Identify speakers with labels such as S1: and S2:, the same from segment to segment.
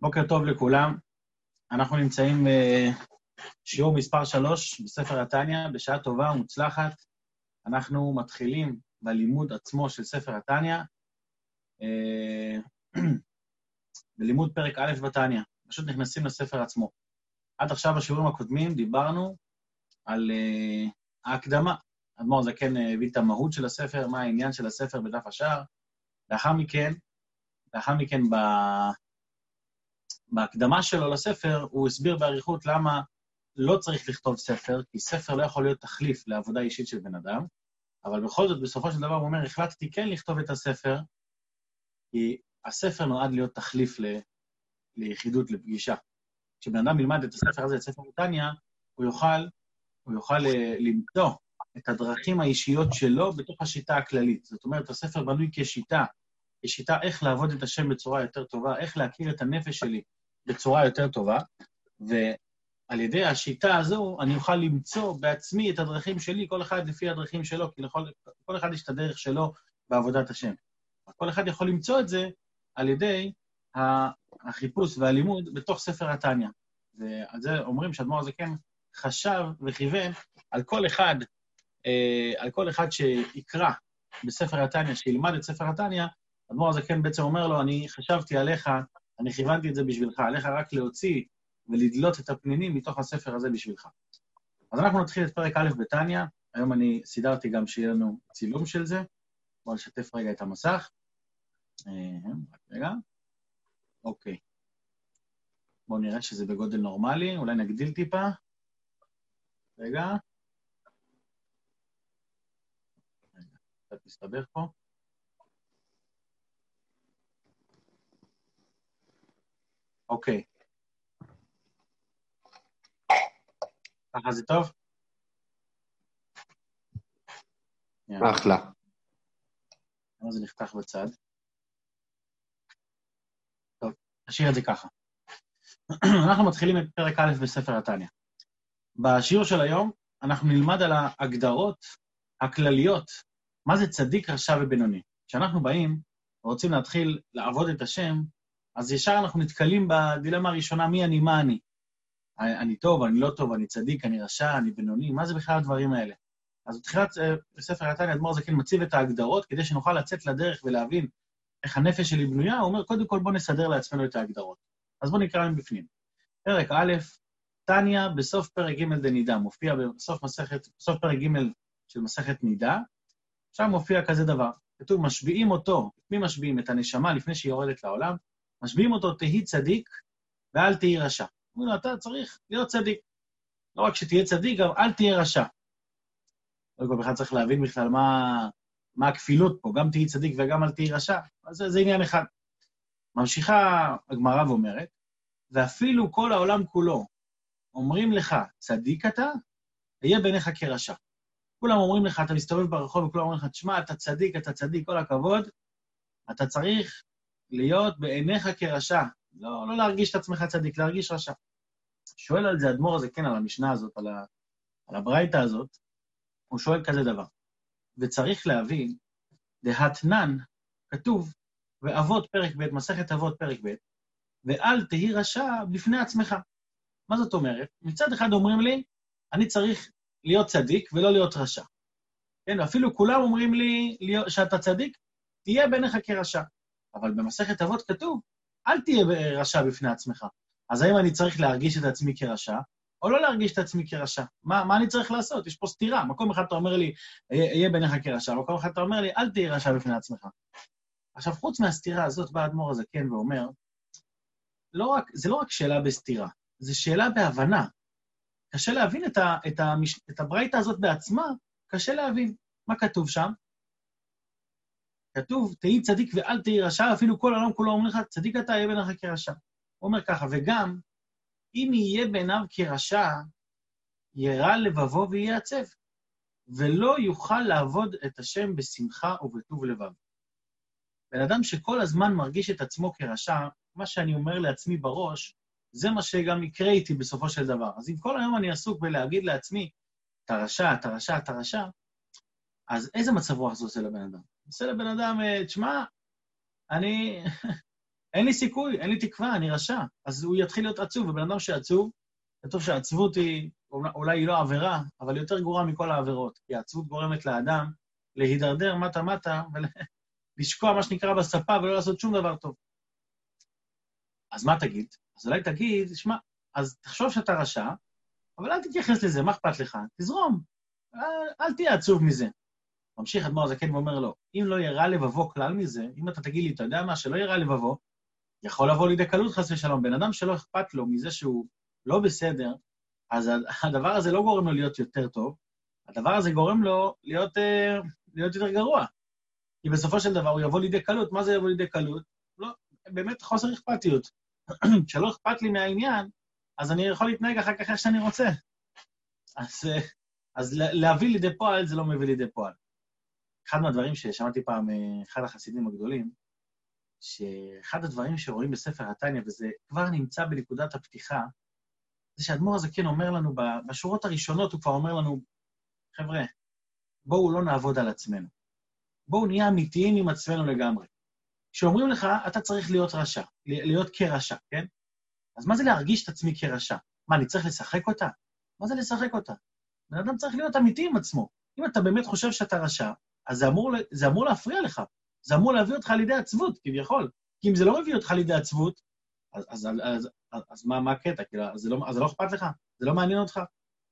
S1: בוקר טוב לכולם. אנחנו נמצאים בשיעור מספר 3 בספר התניא, בשעה טובה ומוצלחת. אנחנו מתחילים בלימוד עצמו של ספר התניא, בלימוד פרק א' בתניא. פשוט נכנסים לספר עצמו. עד עכשיו, בשיעורים הקודמים, דיברנו על uh, ההקדמה. אדמו"ר זקן הביא את המהות של הספר, מה העניין של הספר בדף השער. לאחר מכן, לאחר מכן, ב... בהקדמה שלו לספר, הוא הסביר באריכות למה לא צריך לכתוב ספר, כי ספר לא יכול להיות תחליף לעבודה אישית של בן אדם, אבל בכל זאת, בסופו של דבר הוא אומר, החלטתי כן לכתוב את הספר, כי הספר נועד להיות תחליף ל... ליחידות, לפגישה. כשבן אדם ילמד את הספר הזה, את ספר נתניה, הוא יוכל, הוא יוכל אה, למצוא את הדרכים האישיות שלו בתוך השיטה הכללית. זאת אומרת, הספר בנוי כשיטה, כשיטה איך לעבוד את השם בצורה יותר טובה, איך להכיר את הנפש שלי בצורה יותר טובה, ועל ידי השיטה הזו אני אוכל למצוא בעצמי את הדרכים שלי, כל אחד לפי הדרכים שלו, כי לכל כל אחד יש את הדרך שלו בעבודת השם. כל אחד יכול למצוא את זה על ידי החיפוש והלימוד בתוך ספר התניא. ועל זה אומרים שאדמו"ר הזה כן חשב וכיוון על כל אחד, אה, על כל אחד שיקרא בספר התניא, שילמד את ספר התניא, אדמו"ר הזה כן בעצם אומר לו, אני חשבתי עליך, אני כיוונתי את זה בשבילך, עליך רק להוציא ולדלות את הפנינים מתוך הספר הזה בשבילך. אז אנחנו נתחיל את פרק א' בתניא, היום אני סידרתי גם שיהיה לנו צילום של זה. בואו נשתף רגע את המסך. אה, רק רגע. אוקיי. בואו נראה שזה בגודל נורמלי, אולי נגדיל טיפה. רגע. רגע, קצת מסתבך פה. אוקיי. ככה זה טוב?
S2: אחלה.
S1: למה זה נחתך בצד? טוב, נשאיר את זה ככה. אנחנו מתחילים את פרק א' בספר התניא. בשיעור של היום אנחנו נלמד על ההגדרות הכלליות, מה זה צדיק, רשע ובינוני. כשאנחנו באים ורוצים להתחיל לעבוד את השם, אז ישר אנחנו נתקלים בדילמה הראשונה, מי אני, מה אני. אני טוב, אני לא טוב, אני צדיק, אני רשע, אני בינוני, מה זה בכלל הדברים האלה? אז בתחילת אה, ספר התניא, אדמו"ר זקן מציב את ההגדרות כדי שנוכל לצאת לדרך ולהבין איך הנפש שלי בנויה, הוא אומר, קודם כל בואו נסדר לעצמנו את ההגדרות. אז בואו נקרא מבפנים. פרק א', תניא בסוף פרק ג' דנידה, מופיע בסוף מסכת, בסוף פרק ג' של מסכת נידה, שם מופיע כזה דבר. כתוב, משביעים אותו, מי משביעים? את הנשמה לפני שהיא יורדת לעולם, משביעים אותו, תהי צדיק ואל תהי רשע. אומרים לו, אתה צריך להיות צדיק. לא רק שתהיה צדיק, גם אל תהיה רשע. קודם כל, בכלל צריך להבין בכלל מה, מה הכפילות פה, גם תהי צדיק וגם אל תהי רשע. אז זה, זה עניין אחד. ממשיכה הגמרא ואומרת, ואפילו כל העולם כולו אומרים לך, צדיק אתה, אהיה בעיניך כרשע. כולם אומרים לך, אתה מסתובב ברחוב וכולם אומרים לך, תשמע, אתה צדיק, אתה צדיק, כל הכבוד, אתה צריך להיות בעיניך כרשע. לא, לא להרגיש את עצמך צדיק, להרגיש רשע. שואל על זה אדמו"ר הזה, כן, על המשנה הזאת, על, ה, על הברייתא הזאת, הוא שואל כזה דבר. וצריך להבין, דהתנן, כתוב, ואבות פרק ב', מסכת אבות פרק ב', ואל תהי רשע בפני עצמך. מה זאת אומרת? מצד אחד אומרים לי, אני צריך להיות צדיק ולא להיות רשע. כן, ואפילו כולם אומרים לי שאתה צדיק, תהיה בעיניך כרשע. אבל במסכת אבות כתוב, אל תהיה רשע בפני עצמך. אז האם אני צריך להרגיש את עצמי כרשע, או לא להרגיש את עצמי כרשע? מה, מה אני צריך לעשות? יש פה סתירה. מקום אחד אתה אומר לי, אהיה בעיניך כרשע, מקום אחד אתה אומר לי, אל תהיה רשע בפני עצמך. עכשיו, חוץ מהסתירה הזאת, בא האדמו"ר הזקן ואומר, לא רק, זה לא רק שאלה בסתירה, זה שאלה בהבנה. קשה להבין את, את, המש, את הברייתא הזאת בעצמה, קשה להבין. מה כתוב שם? כתוב, תהי צדיק ואל תהי רשע, אפילו כל העולם כולו אומר לך, צדיק אתה, יהיה בעיניך כרשע. הוא אומר ככה, וגם, אם יהיה בעיניו כרשע, ירע לבבו וייעצב, ולא יוכל לעבוד את השם בשמחה ובטוב לבב. בן אדם שכל הזמן מרגיש את עצמו כרשע, מה שאני אומר לעצמי בראש, זה מה שגם יקרה איתי בסופו של דבר. אז אם כל היום אני עסוק בלהגיד לעצמי, אתה רשע, אתה רשע, אתה רשע, אז איזה מצב רוח זה עושה לבן אדם? עושה לבן אדם, אה, תשמע, אני, אין לי סיכוי, אין לי תקווה, אני רשע. אז הוא יתחיל להיות עצוב, ובן אדם שעצוב, כתוב שהעצבות היא, אולי היא לא עבירה, אבל היא יותר גרועה מכל העבירות. כי העצבות גורמת לאדם להידרדר מטה-מטה ולשקוע, מה שנקרא, בספה ולא לעשות שום דבר טוב. אז מה תגיד? אז אולי תגיד, שמע, אז תחשוב שאתה רשע, אבל אל תתייחס לזה, מה אכפת לך? תזרום, אל, אל תהיה עצוב מזה. ממשיך אדמו"ר הזקן ואומר לו, אם לא ירע לבבו כלל מזה, אם אתה תגיד לי, אתה יודע מה, שלא ירע לבבו, יכול לבוא לידי קלות חס ושלום. בן אדם שלא אכפת לו מזה שהוא לא בסדר, אז הדבר הזה לא גורם לו להיות יותר טוב, הדבר הזה גורם לו להיות, אה, להיות יותר גרוע. כי בסופו של דבר הוא יבוא לידי קלות. מה זה יבוא לידי קלות? לא, באמת חוסר אכפתיות. כשלא אכפת לי מהעניין, אז אני יכול להתנהג אחר כך איך שאני רוצה. אז, אה, אז להביא לידי פועל זה לא מביא לידי פועל. אחד מהדברים ששמעתי פעם מאחד החסידים הגדולים, שאחד הדברים שרואים בספר התניא, וזה כבר נמצא בנקודת הפתיחה, זה שאדמו"ר הזקן אומר לנו, בשורות הראשונות הוא כבר אומר לנו, חבר'ה, בואו לא נעבוד על עצמנו. בואו נהיה אמיתיים עם עצמנו לגמרי. כשאומרים לך, אתה צריך להיות רשע, להיות כרשע, כן? אז מה זה להרגיש את עצמי כרשע? מה, אני צריך לשחק אותה? מה זה לשחק אותה? בן אדם צריך להיות אמיתי עם עצמו. אם אתה באמת חושב שאתה רשע, אז זה אמור, זה אמור להפריע לך. זה אמור להביא אותך לידי עצבות, כביכול. כי אם זה לא מביא אותך לידי עצבות, אז, אז, אז, אז, אז מה, מה הקטע? כאילו, אז זה, לא, אז לא אכפת לך? זה לא מעניין אותך?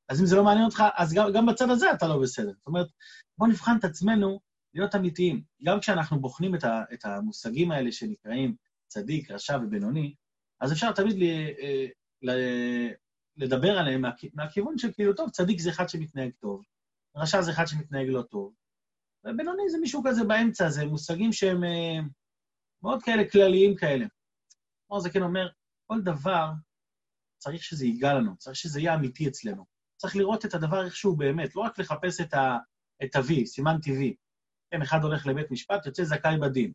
S1: אז אם זה לא מעניין אותך, אז גם, גם בצד הזה אתה לא בסדר. זאת אומרת, בואו נבחן את עצמנו להיות אמיתיים. גם כשאנחנו בוחנים את, ה, את המושגים האלה שנקראים צדיק, רשע ובינוני, אז אפשר תמיד ל, אה, ל, לדבר עליהם מה, מהכיוון של כאילו, טוב, צדיק זה אחד שמתנהג טוב, רשע זה אחד שמתנהג לא טוב, ובינוני זה מישהו כזה באמצע, זה מושגים שהם אה, מאוד כאלה כלליים כאלה. כמו זה כן אומר, כל דבר צריך שזה ייגע לנו, צריך שזה יהיה אמיתי אצלנו. צריך לראות את הדבר איך שהוא באמת, לא רק לחפש את ה-V, סימן טבעי. כן, אחד הולך לבית משפט, יוצא זכאי בדין.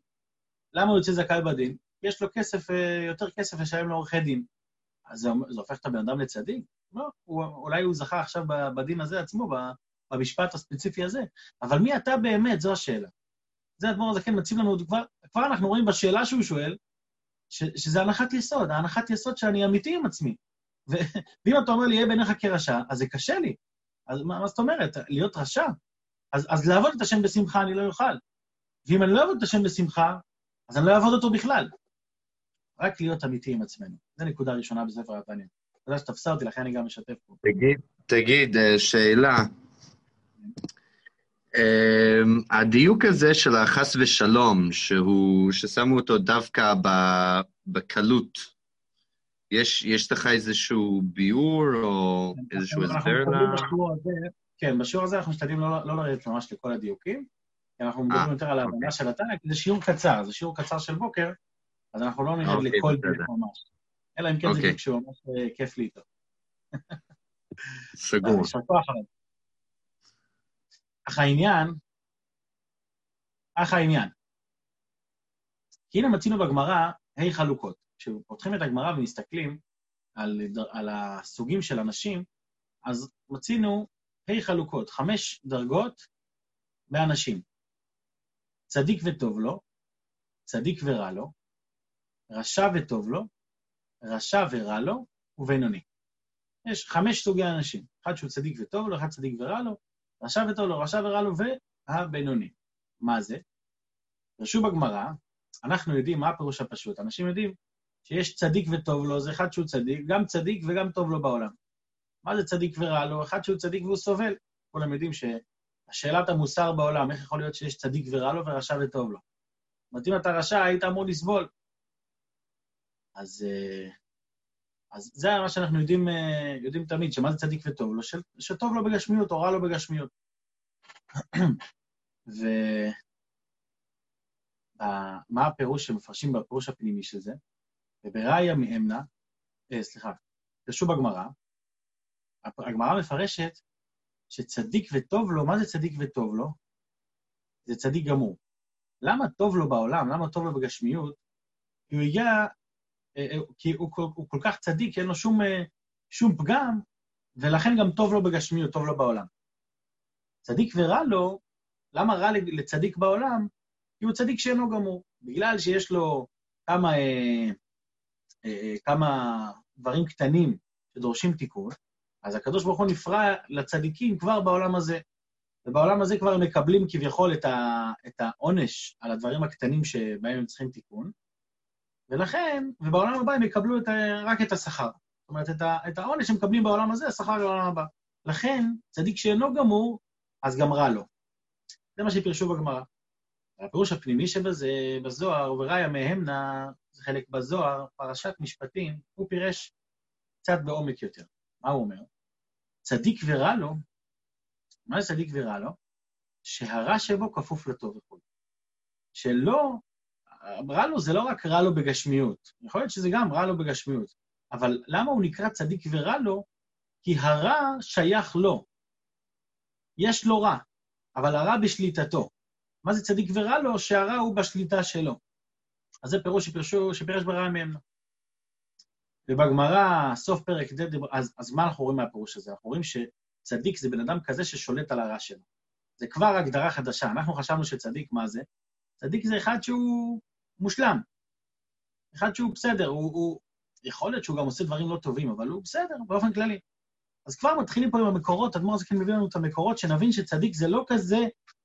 S1: למה הוא יוצא זכאי בדין? יש לו כסף, אה, יותר כסף לשלם לעורכי דין. אז זה, זה הופך את הבן אדם לצדיק? לא, הוא, אולי הוא זכה עכשיו בדין הזה עצמו, במשפט הספציפי הזה, אבל מי אתה באמת, זו השאלה. זה הדבר הזה כן מציב לנו, כבר, כבר אנחנו רואים בשאלה שהוא שואל, ש, שזה הנחת יסוד, ההנחת יסוד שאני אמיתי עם עצמי. ו, ואם אתה אומר לי, יהיה בעיניך כרשע, אז זה קשה לי. אז מה, מה זאת אומרת? להיות רשע? אז, אז לעבוד את השם בשמחה אני לא אוכל. ואם אני לא אעבוד את השם בשמחה, אז אני לא אעבוד אותו בכלל. רק להיות אמיתי עם עצמנו. זו נקודה ראשונה בספר התניא. תודה שתפסה אותי, לכן אני גם משתף פה.
S2: תגיד, תגיד, אה, שאלה. Um, הדיוק הזה של החס ושלום, שהוא, ששמו אותו דווקא ב, בקלות, יש, יש לך איזשהו ביאור או איזשהו הסבר ל...
S1: כן, בשיעור הזה אנחנו משתדלים לא, לא לרדת ממש לכל הדיוקים, כי אנחנו מדברים אה, יותר על ההבנה אוקיי. של התנא, כי זה שיעור קצר, זה שיעור קצר של בוקר, אז אנחנו לא נרד אוקיי, לכל דיוק ממש. אלא אם כן זה אוקיי. דיוק שהוא ממש אה, כיף לי איתו.
S2: סגור. יישר כוח עליו.
S1: אך העניין, אך העניין. כי הנה מצינו בגמרא ה' חלוקות. כשפותחים את הגמרא ומסתכלים על, על הסוגים של אנשים, אז מצינו ה' חלוקות, חמש דרגות באנשים. צדיק וטוב לו, צדיק ורע לו, רשע וטוב לו, רשע ורע לו, ובינוני. יש חמש סוגי אנשים, אחד שהוא צדיק וטוב לו, אחד צדיק ורע לו, רשע וטוב רשע ורע לו, והבינוני. מה זה? רשו בגמרא, אנחנו יודעים מה הפירוש הפשוט. אנשים יודעים שיש צדיק וטוב לו, זה אחד שהוא צדיק, גם צדיק וגם טוב לו בעולם. מה זה צדיק ורע לו? אחד שהוא צדיק והוא סובל. כולם יודעים שהשאלת המוסר בעולם, איך יכול להיות שיש צדיק ורע לו ורשע וטוב לו? זאת אומרת, אם אתה רשע, היית אמור לסבול. אז, אה, אז זה מה שאנחנו יודעים, אה, יודעים תמיד, שמה זה צדיק וטוב לו, שטוב לו בגשמיות או רע לו בגשמיות. ומה הפירוש שמפרשים בפירוש הפנימי של זה? ובראיה מאמנה, אה, סליחה, פרשו בגמרא, הגמרא מפרשת שצדיק וטוב לו, מה זה צדיק וטוב לו? זה צדיק גמור. למה טוב לו בעולם? למה טוב לו בגשמיות? כי הוא הגיע, כי הוא, הוא, הוא כל כך צדיק, אין לו שום, אה, שום פגם, ולכן גם טוב לו בגשמיות, טוב לו בעולם. צדיק ורע לו, למה רע לצדיק בעולם? כי הוא צדיק שאינו גמור. בגלל שיש לו כמה, אה, אה, כמה דברים קטנים שדורשים תיקון, אז הקדוש ברוך הוא נפרע לצדיקים כבר בעולם הזה. ובעולם הזה כבר הם מקבלים כביכול את, ה, את העונש על הדברים הקטנים שבהם הם צריכים תיקון, ולכן, ובעולם הבא הם יקבלו את, רק את השכר. זאת אומרת, את, ה, את העונש הם מקבלים בעולם הזה, השכר בעולם הבא. לכן, צדיק שאינו גמור, אז גם רע לו. זה מה שפירשו בגמרא. הפירוש הפנימי שבזה, בזוהר, וראיה מהמנה, זה חלק בזוהר, פרשת משפטים, הוא פירש קצת בעומק יותר. מה הוא אומר? צדיק ורע לו, מה זה צדיק ורע לו? שהרע שבו כפוף לטוב וכו'. שלא, רע לו זה לא רק רע לו בגשמיות, יכול להיות שזה גם רע לו בגשמיות, אבל למה הוא נקרא צדיק ורע לו? כי הרע שייך לו. יש לו רע, אבל הרע בשליטתו. מה זה צדיק ורע לו? שהרע הוא בשליטה שלו. אז זה פירוש שפירשו, שפירש ברע מהם. ובגמרא, סוף פרק ד', אז, אז מה אנחנו רואים מהפירוש הזה? אנחנו רואים שצדיק זה בן אדם כזה ששולט על הרע שלו. זה כבר הגדרה חדשה. אנחנו חשבנו שצדיק, מה זה? צדיק זה אחד שהוא מושלם. אחד שהוא בסדר, הוא, הוא... יכול להיות שהוא גם עושה דברים לא טובים, אבל הוא בסדר באופן כללי. אז כבר מתחילים פה עם המקורות, אדמו"ר זה כן מביא לנו את המקורות, שנבין שצדיק זה לא כזה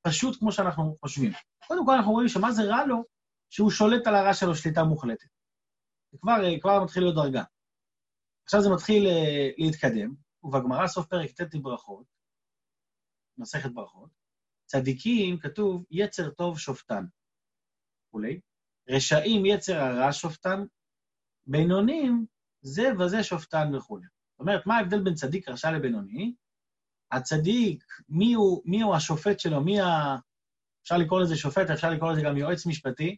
S1: פשוט כמו שאנחנו חושבים. קודם כל אנחנו רואים שמה זה רע לו? שהוא שולט על הרע שלו שליטה מוחלטת. כבר, כבר מתחיל להיות דרגה. עכשיו זה מתחיל uh, להתקדם, ובגמרא סוף פרק ט' ברכות, מסכת ברכות, צדיקים, כתוב, יצר טוב שופטן, וכולי. רשעים יצר הרע שופטן, בינונים זה וזה שופטן וכולי. זאת אומרת, מה ההבדל בין צדיק רשע לבינוני? הצדיק, מי הוא, מי הוא השופט שלו? מי ה... אפשר לקרוא לזה שופט, אפשר לקרוא לזה גם יועץ משפטי.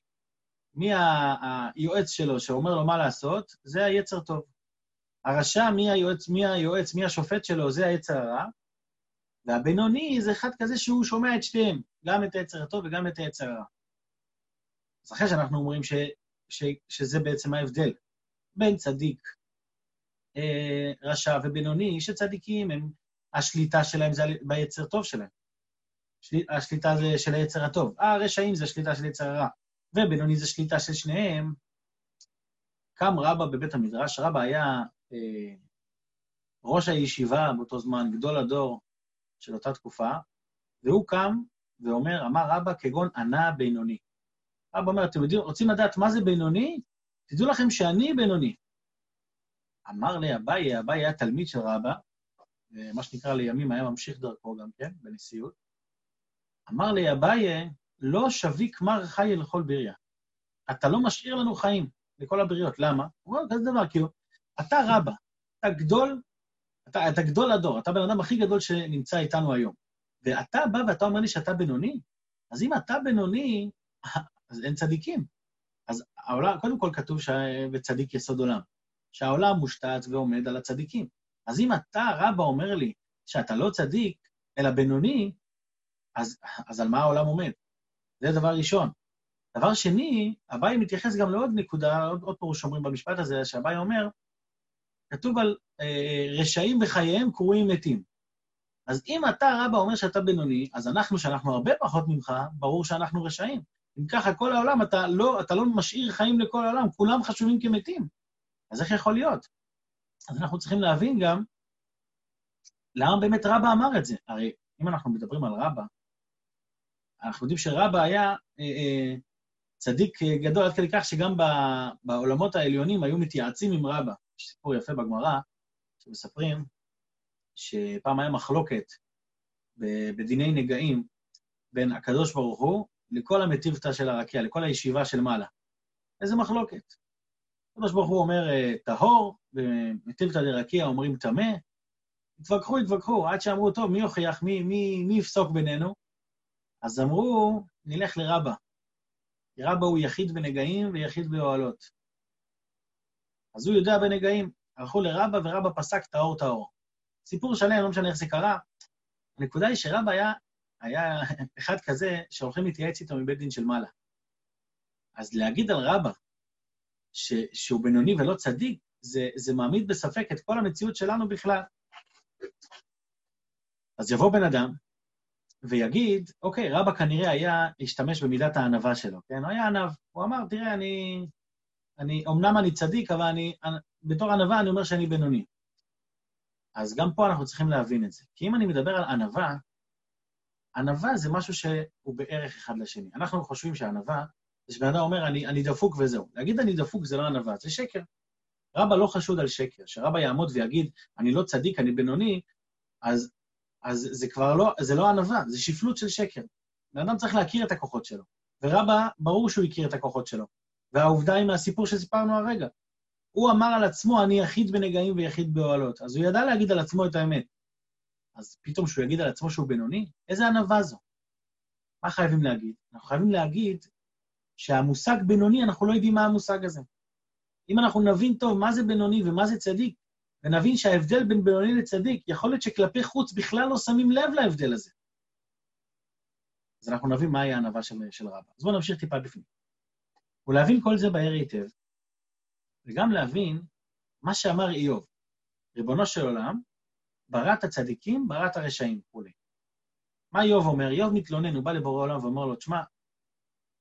S1: מי היועץ שלו שאומר לו מה לעשות? זה היצר טוב. הרשע, מי היועץ, מי היועץ, מי השופט שלו? זה היצר הרע. והבינוני זה אחד כזה שהוא שומע את שתיהם, גם את היצר הטוב וגם את היצר הרע. אז אחרי שאנחנו אומרים ש, ש, שזה בעצם ההבדל בין צדיק אה, רשע ובינוני, שצדיקים הם, השליטה שלהם זה ביצר טוב שלהם. של, השליטה זה של היצר הטוב. הרשעים זה שליטה של יצר הרע. ובינוני זה שליטה של שניהם. קם רבא בבית המדרש, רבא היה אה, ראש הישיבה באותו זמן, גדול הדור של אותה תקופה, והוא קם ואומר, אמר רבא כגון ענה בינוני. רבא אומר, אתם יודעים, רוצים לדעת מה זה בינוני? תדעו לכם שאני בינוני. אמר לי אביי, אביי היה תלמיד של רבא, מה שנקרא לימים היה ממשיך דרכו גם כן, בנשיאות. אמר לי אביי, לא שביק מר חי לכל בריה. אתה לא משאיר לנו חיים לכל הבריות. למה? הוא אומר כזה דבר, כאילו, אתה רבא, אתה גדול, אתה, אתה גדול הדור, אתה הבן אדם הכי גדול שנמצא איתנו היום. ואתה בא ואתה אומר לי שאתה בינוני? אז אם אתה בינוני, אז אין צדיקים. אז העולם, קודם כל כתוב שבצדיק יסוד עולם. שהעולם מושתת ועומד על הצדיקים. אז אם אתה, רבא, אומר לי שאתה לא צדיק, אלא בינוני, אז, אז על מה העולם עומד? זה דבר ראשון. דבר שני, אביי מתייחס גם לעוד נקודה, עוד, עוד פירוש שאומרים במשפט הזה, שאביי אומר, כתוב על אה, רשעים בחייהם קרויים מתים. אז אם אתה, רבא, אומר שאתה בינוני, אז אנחנו, שאנחנו הרבה פחות ממך, ברור שאנחנו רשעים. אם ככה, כל העולם, אתה לא, אתה לא משאיר חיים לכל העולם, כולם חשובים כמתים. אז איך יכול להיות? אז אנחנו צריכים להבין גם למה באמת רבא אמר את זה. הרי אם אנחנו מדברים על רבא, אנחנו יודעים שרבא היה אה, אה, צדיק גדול עד כדי כך שגם בעולמות העליונים היו מתייעצים עם רבא. יש סיפור יפה בגמרא, שמספרים שפעם היה מחלוקת בדיני נגעים בין הקדוש ברוך הוא לכל המטיבתא של הרקיע, לכל הישיבה של מעלה. איזה מחלוקת. הקדוש ברוך הוא אומר אה, טהור, ומטיבתא דרקיע אומרים טמא. התווכחו, התווכחו, עד שאמרו, טוב, מי יוכיח, מי, מי, מי יפסוק בינינו? אז אמרו, נלך לרבא. כי רבא הוא יחיד בנגעים ויחיד באוהלות. אז הוא יודע בנגעים. הלכו לרבא, ורבא פסק טהור טהור. סיפור שלם, לא משנה איך זה קרה. הנקודה היא שרבא היה, היה אחד כזה שהולכים להתייעץ איתו מבית דין של מעלה. אז להגיד על רבא ש, שהוא בינוני ולא צדיק, זה, זה מעמיד בספק את כל המציאות שלנו בכלל. אז יבוא בן אדם ויגיד, אוקיי, רבא כנראה היה להשתמש במידת הענווה שלו, כן? הוא היה ענב. הוא אמר, תראה, אני, אני, אמנם אני צדיק, אבל אני, בתור ענווה אני אומר שאני בינוני. אז גם פה אנחנו צריכים להבין את זה. כי אם אני מדבר על ענווה, ענווה זה משהו שהוא בערך אחד לשני. אנחנו חושבים שענווה זה שבן אדם אומר, אני, אני דפוק וזהו. להגיד אני דפוק זה לא ענווה, זה שקר. רבא לא חשוד על שקר. שרבא יעמוד ויגיד, אני לא צדיק, אני בינוני, אז, אז זה כבר לא, זה לא ענווה, זה שפלות של שקר. בן אדם צריך להכיר את הכוחות שלו. ורבא, ברור שהוא הכיר את הכוחות שלו. והעובדה היא מהסיפור שסיפרנו הרגע. הוא אמר על עצמו, אני יחיד בנגעים ויחיד באוהלות. אז הוא ידע להגיד על עצמו את האמת. אז פתאום שהוא יגיד על עצמו שהוא בינוני? איזה ענווה זו? מה חייבים להגיד? אנחנו חייבים להגיד שהמושג בינוני, אנחנו לא יודעים מה המושג הזה. אם אנחנו נבין טוב מה זה בינוני ומה זה צדיק, ונבין שההבדל בין בינוני לצדיק, יכול להיות שכלפי חוץ בכלל לא שמים לב להבדל הזה. אז אנחנו נבין מהי הענווה של, של רבא. אז בואו נמשיך טיפה בפנים. ולהבין כל זה בהר היטב, וגם להבין מה שאמר איוב, ריבונו של עולם, בראת הצדיקים, בראת הרשעים, וכולי. מה איוב אומר? איוב מתלונן, הוא בא לבורא עולם ואומר לו, תשמע,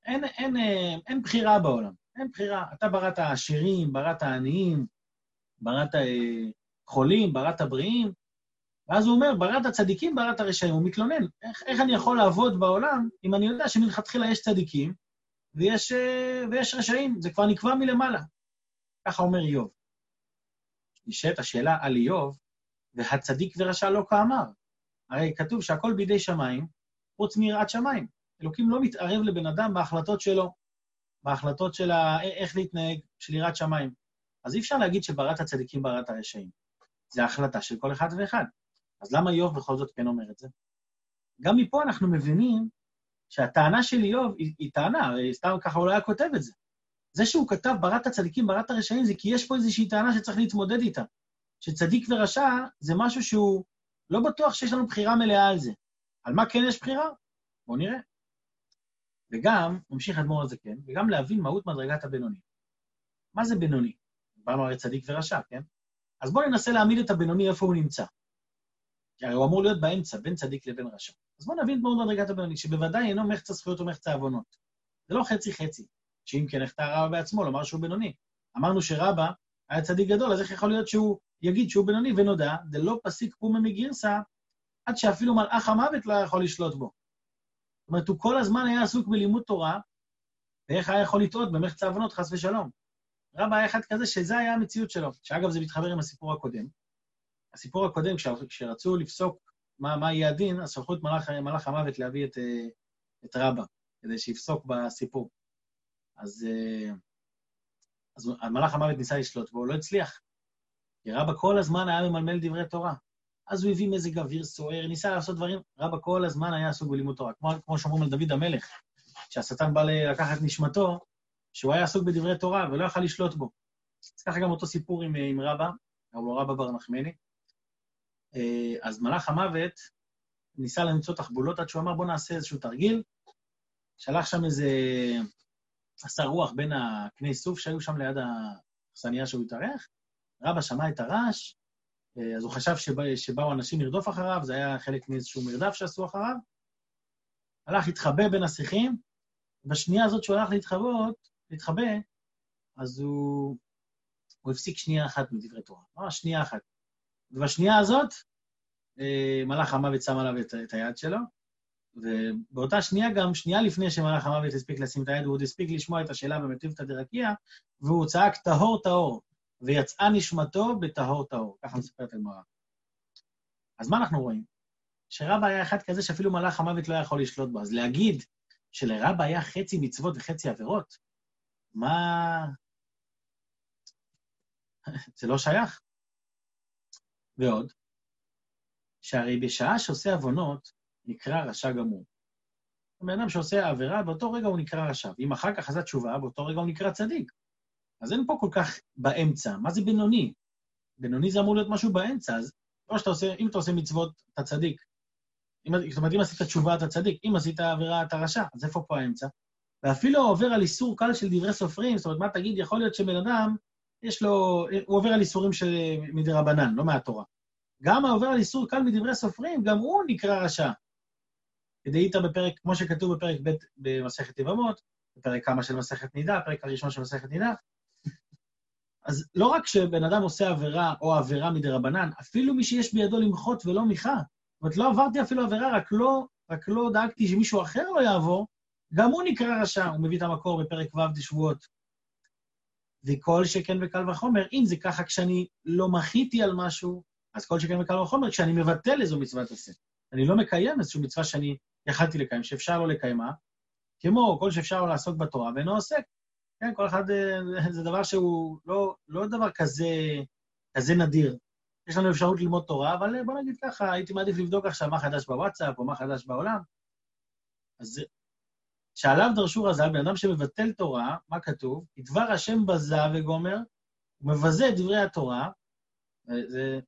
S1: אין, אין, אין, אין בחירה בעולם, אין בחירה. אתה בראת העשירים, בראת העניים, בראת אה, חולים, בראת בריאים, ואז הוא אומר, בראת הצדיקים, בראת הרשעים. הוא מתלונן, איך, איך אני יכול לעבוד בעולם אם אני יודע שמלכתחילה יש צדיקים ויש, אה, ויש רשעים? זה כבר נקבע מלמעלה. ככה אומר איוב. נשאלת השאלה על איוב, והצדיק ורשע לא כאמר. הרי כתוב שהכל בידי שמיים, חוץ מיראת שמיים. אלוקים לא מתערב לבן אדם בהחלטות שלו, בהחלטות של. איך להתנהג, של יראת שמיים. אז אי אפשר להגיד שבראת הצדיקים בראת הרשעים. זו החלטה של כל אחד ואחד. אז למה איוב בכל זאת כן אומר את זה? גם מפה אנחנו מבינים שהטענה של איוב היא, היא טענה, סתם ככה הוא לא היה כותב את זה. זה שהוא כתב בראת הצדיקים, בראת הרשעים, זה כי יש פה איזושהי טענה שצריך להתמודד איתה. שצדיק ורשע זה משהו שהוא לא בטוח שיש לנו בחירה מלאה על זה. על מה כן יש בחירה? בואו נראה. וגם, ממשיך אדמו"ר הזה כן, וגם להבין מהות מדרגת הבינוני. מה זה בינוני? דיברנו הרי צדיק ורשע, כן? אז בואו ננסה להעמיד את הבינוני איפה הוא נמצא. כי הרי הוא אמור להיות באמצע, בין צדיק לבין רשע. אז בואו נבין את מהות מדרגת הבינוני, שבוודאי אינו מחצה זכויות ומחצה עוונות. זה לא חצי-חצי, שאם כן, איך טעה רבא בעצמו לומר שהוא בינוני. אמרנו שרבא היה צדיק גדול, אז איך יכול להיות שהוא יגיד שהוא בינוני ונודע, דלא פסיק פומא מגירסא, עד שאפילו מלאך המוות לא יכול לשלוט בו. זאת אומרת, הוא כל הזמן היה עסוק בלימוד תורה, ואיך היה יכול לטעות במחצה עוונות, חס ושלום. רבא היה אחד כזה שזה היה המציאות שלו, שאגב, זה מתחבר עם הסיפור הקודם. הסיפור הקודם, כשרצו לפסוק מה, מה יהיה הדין, אז שלחו את מלאך, מלאך המוות להביא את, אה, את רבא, כדי שיפסוק בסיפור. אז, אה, אז מלאך המוות ניסה לשלוט בו, הוא לא הצליח. כי רבא כל הזמן היה ממלמל דברי תורה. אז הוא הביא מזג אוויר סוער, ניסה לעשות דברים, רבא כל הזמן היה עסוק בלימוד תורה. כמו, כמו שאומרים על דוד המלך, כשהשטן בא לקחת נשמתו, שהוא היה עסוק בדברי תורה ולא יכל לשלוט בו. אז ככה גם אותו סיפור עם, עם רבא, קראו לו רבא בר נחמני. אה, אז מלאך המוות ניסה למצוא תחבולות עד שהוא אמר, בוא נעשה איזשהו תרגיל. שלח שם איזה... עשה רוח בין הקני סוף שהיו שם ליד האכסניה שהוא התארח. רבא שמע את הרעש, אה, אז הוא חשב שבא, שבאו אנשים לרדוף אחריו, זה היה חלק מאיזשהו מרדף שעשו אחריו. הלך להתחבא בין השיחים, בשנייה הזאת שהוא הלך להתחבות, להתחבא, אז הוא, הוא הפסיק שנייה אחת מדברי תורה. ממש שנייה אחת. ובשנייה הזאת, אה, מלאך המוות שם עליו את, את היד שלו, ובאותה שנייה גם, שנייה לפני שמלאך המוות הספיק לשים את היד, הוא עוד הספיק לשמוע את השאלה במטיבתא דרקיע, והוא צעק טהור טהור, ויצאה נשמתו בטהור טהור. ככה מספרת הגמרא. אז מה אנחנו רואים? שרבא היה אחד כזה שאפילו מלאך המוות לא יכול לשלוט בו. אז להגיד שלרבא היה חצי מצוות וחצי עבירות, מה... זה לא שייך. ועוד, שהרי בשעה שעושה עוונות, נקרא רשע גמור. בן אדם שעושה עבירה, באותו רגע הוא נקרא רשע. אם אחר כך עשה תשובה, באותו רגע הוא נקרא צדיק. אז אין פה כל כך באמצע. מה זה בינוני? בינוני זה אמור להיות משהו באמצע, אז או שאתה עושה, אם אתה עושה מצוות, אתה צדיק. אם, זאת אומרת, אם עשית תשובה, אתה צדיק. אם עשית עבירה, אתה רשע. אז איפה פה האמצע? ואפילו עובר על איסור קל של דברי סופרים, זאת אומרת, מה תגיד, יכול להיות שבן אדם, יש לו, הוא עובר על איסורים של מדרבנן, לא מהתורה. גם העובר על איסור קל מדברי סופרים, גם הוא נקרא רשע. כדאית בפרק, כמו שכתוב בפרק ב' במסכת יבמות, בפרק כמה של מסכת נידה, הפרק הראשון של מסכת נידה, אז לא רק שבן אדם עושה עבירה או עבירה מדי רבנן, אפילו מי שיש בידו למחות ולא מיכה. זאת אומרת, לא עברתי אפילו עבירה, רק לא, רק לא דאגתי שמישהו אחר לא יעבור, גם הוא נקרא רשע, הוא מביא את המקור בפרק ו' תשבועות. וכל שכן וקל וחומר, אם זה ככה כשאני לא מחיתי על משהו, אז כל שכן וקל וחומר, כשאני מבטל איזו מצוות עשה. אני לא מקיים איזושהי מצווה שאני יכלתי לקיים, שאפשר לא לקיימה, כמו כל שאפשר לעסוק בתורה ואינו עוסק. כן, כל אחד, אה, זה דבר שהוא לא, לא דבר כזה, כזה נדיר. יש לנו אפשרות ללמוד תורה, אבל אה, בוא נגיד ככה, הייתי מעדיף לבדוק עכשיו מה חדש בוואטסאפ או מה חדש בעולם. אז שעליו דרשו רז"ל, בן אדם שמבטל תורה, מה כתוב? כי דבר השם בזה וגומר, הוא מבזה את דברי התורה, זה,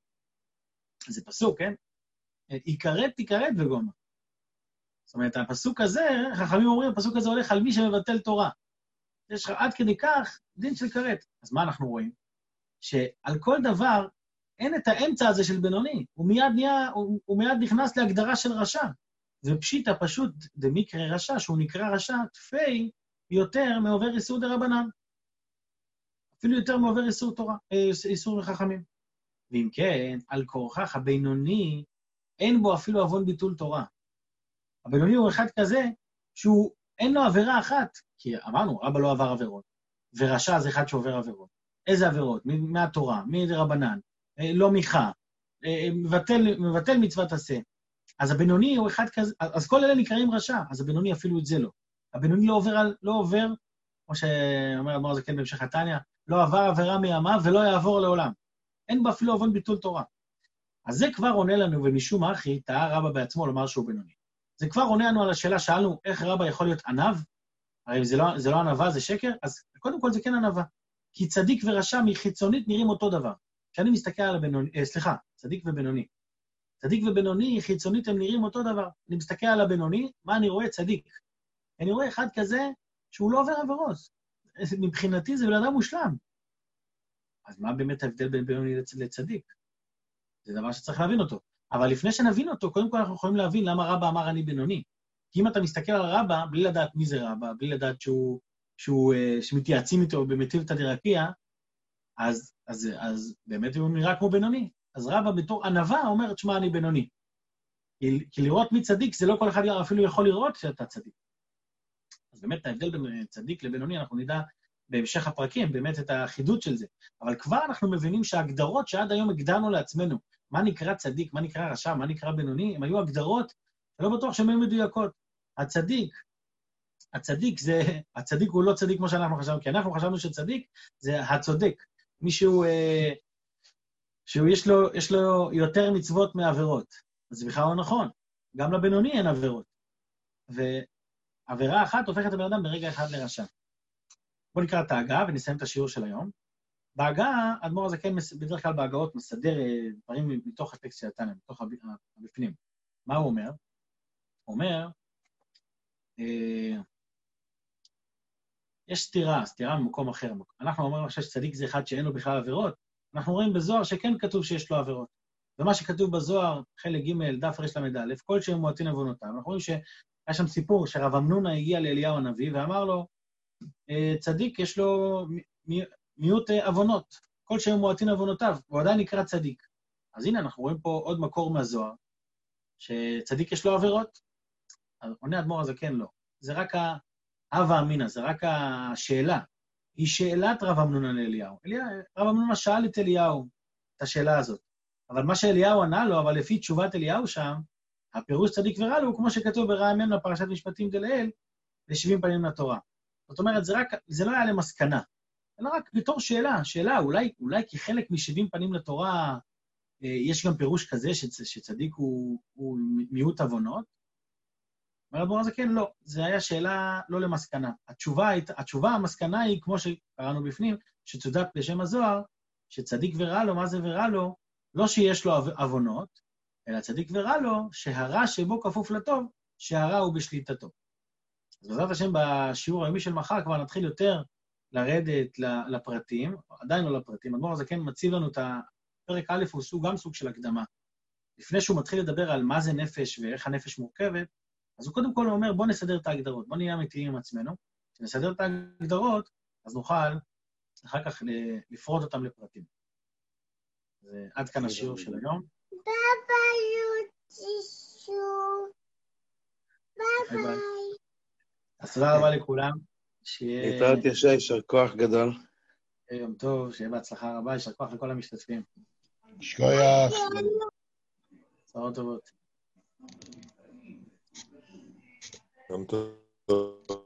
S1: זה פסוק, כן? יכרת, תיכרת וגומר. זאת אומרת, הפסוק הזה, חכמים אומרים, הפסוק הזה הולך על מי שמבטל תורה. יש לך עד כדי כך דין של כרת. אז מה אנחנו רואים? שעל כל דבר אין את האמצע הזה של בינוני. הוא מיד, נהיה, הוא, הוא מיד נכנס להגדרה של רשע. ופשיטא פשוט דמיקרא רשע, שהוא נקרא רשע, תפי יותר מעובר איסור דה רבנן. אפילו יותר מעובר איסור תורה, אה, איסור חכמים. ואם כן, על כורכך הבינוני, אין בו אפילו עוון ביטול תורה. הבינוני הוא אחד כזה שהוא, אין לו עבירה אחת, כי אמרנו, רבא לא עבר עבירות, ורשע זה אחד שעובר עבירות. איזה עבירות? מהתורה, מדרבנן, אה, לא מיכה, אה, מבטל, מבטל מצוות עשה. אז הבינוני הוא אחד כזה, אז כל אלה נקראים רשע, אז הבינוני אפילו את זה לא. הבינוני לא עובר, לא עובר, כמו שאומר אדמו"ר זקן בהמשך התניא, לא עבר עבירה מימיו ולא יעבור לעולם. אין בו אפילו עוון ביטול תורה. אז זה כבר עונה לנו, ומשום אחי, טעה רבא בעצמו לומר שהוא בינוני. זה כבר עונה לנו על השאלה, שאלנו איך רבא יכול להיות ענב? הרי זה לא, זה לא ענווה, זה שקר? אז קודם כל זה כן ענווה. כי צדיק ורשע מחיצונית נראים אותו דבר. כשאני מסתכל על הבינוני, אה, סליחה, צדיק ובינוני. צדיק ובינוני, חיצונית הם נראים אותו דבר. אני מסתכל על הבינוני, מה אני רואה? צדיק. אני רואה אחד כזה שהוא לא עובר עבירות. מבחינתי זה בן אדם מושלם. אז מה באמת ההבדל בין בינוני לצדיק? זה דבר שצריך להבין אותו. אבל לפני שנבין אותו, קודם כל אנחנו יכולים להבין למה רבא אמר אני בינוני. כי אם אתה מסתכל על רבא, בלי לדעת מי זה רבא, בלי לדעת שהוא, שהוא, אה, שמתייעצים איתו במטיבתא דרקיע, אז, אז, אז באמת הוא נראה כמו בינוני. אז רבא בתור ענווה אומר, תשמע, אני בינוני. כי, כי לראות מי צדיק, זה לא כל אחד אפילו יכול לראות שאתה צדיק. אז באמת ההבדל בין צדיק לבינוני, אנחנו נדע בהמשך הפרקים באמת את החידוד של זה. אבל כבר אנחנו מבינים שההגדרות שעד היום הגדרנו לעצמנו, מה נקרא צדיק, מה נקרא רשע, מה נקרא בינוני, הם היו הגדרות שלא בטוח שהן היו מדויקות. הצדיק, הצדיק זה, הצדיק הוא לא צדיק כמו שאנחנו חשבנו, כי אנחנו חשבנו שצדיק זה הצודק. מישהו אה, שיש לו, לו יותר מצוות מעבירות. זה בכלל לא נכון. גם לבינוני אין עבירות. ועבירה אחת הופכת את הבן אדם ברגע אחד לרשע. בואו נקרא את ההגה ונסיים את השיעור של היום. בהגה, אדמו"ר הזקן בדרך כלל בהגאות מסדר אה, דברים מתוך הטקסט של התנא, מתוך הבפנים. מה הוא אומר? הוא אומר, אה, יש סתירה, סתירה ממקום אחר. אנחנו אומרים עכשיו שצדיק זה אחד שאין לו בכלל עבירות, אנחנו רואים בזוהר שכן כתוב שיש לו עבירות. ומה שכתוב בזוהר, חלק ג', דף רל"א, כל שהם מועטין עוונותיו. אנחנו רואים שהיה שם סיפור שרב אמנונה הגיע לאליהו הנביא ואמר לו, אה, צדיק יש לו מיעוט אה, עוונות, כל שהם מועטין עוונותיו, הוא עדיין נקרא צדיק. אז הנה, אנחנו רואים פה עוד מקור מהזוהר, שצדיק יש לו עבירות. עונה אדמו"ר הזקן לא. זה רק ההווה אמינא, זה רק השאלה. היא שאלת רב אמנונה לאליהו. רב אמנונה שאל את אליהו את השאלה הזאת. אבל מה שאליהו ענה לו, אבל לפי תשובת אליהו שם, הפירוש צדיק ורע לו הוא כמו שכתוב ברעיון לפרשת משפטים דלאל, ל-70 פנים לתורה. זאת אומרת, זה, רק, זה לא היה למסקנה, אלא רק בתור שאלה, שאלה, אולי, אולי כחלק מ-70 פנים לתורה אה, יש גם פירוש כזה שצ, שצדיק הוא, הוא מיעוט עוונות? אומר אדמו"ר הזקן, לא, זו הייתה שאלה לא למסקנה. התשובה, התשובה, המסקנה היא, כמו שקראנו בפנים, שצודק בשם הזוהר, שצדיק ורע לו, מה זה ורע לו? לא שיש לו עוונות, אלא צדיק ורע לו, שהרע שבו כפוף לטוב, שהרע הוא בשליטתו. אז בעזרת השם, בשיעור היומי של מחר כבר נתחיל יותר לרדת לפרטים, עדיין לא לפרטים. אדמו"ר הזקן מציב לנו את הפרק א', הוא סוג, גם סוג של הקדמה. לפני שהוא מתחיל לדבר על מה זה נפש ואיך הנפש מורכבת, אז הוא קודם כל אומר, בואו נסדר את ההגדרות, בואו נהיה אמיתיים עם עצמנו. כשנסדר את ההגדרות, אז נוכל אחר כך לפרוט אותם לפרטים. זה עד כאן השיעור של היום. ביי ביי. אז תודה רבה לכולם. שיהיה
S3: להתראות ישי, יישר כוח גדול.
S1: יום טוב, שיהיה בהצלחה רבה, יישר כוח לכל המשתתפים.
S4: שכוייח.
S1: צרות טובות.
S4: יום טוב.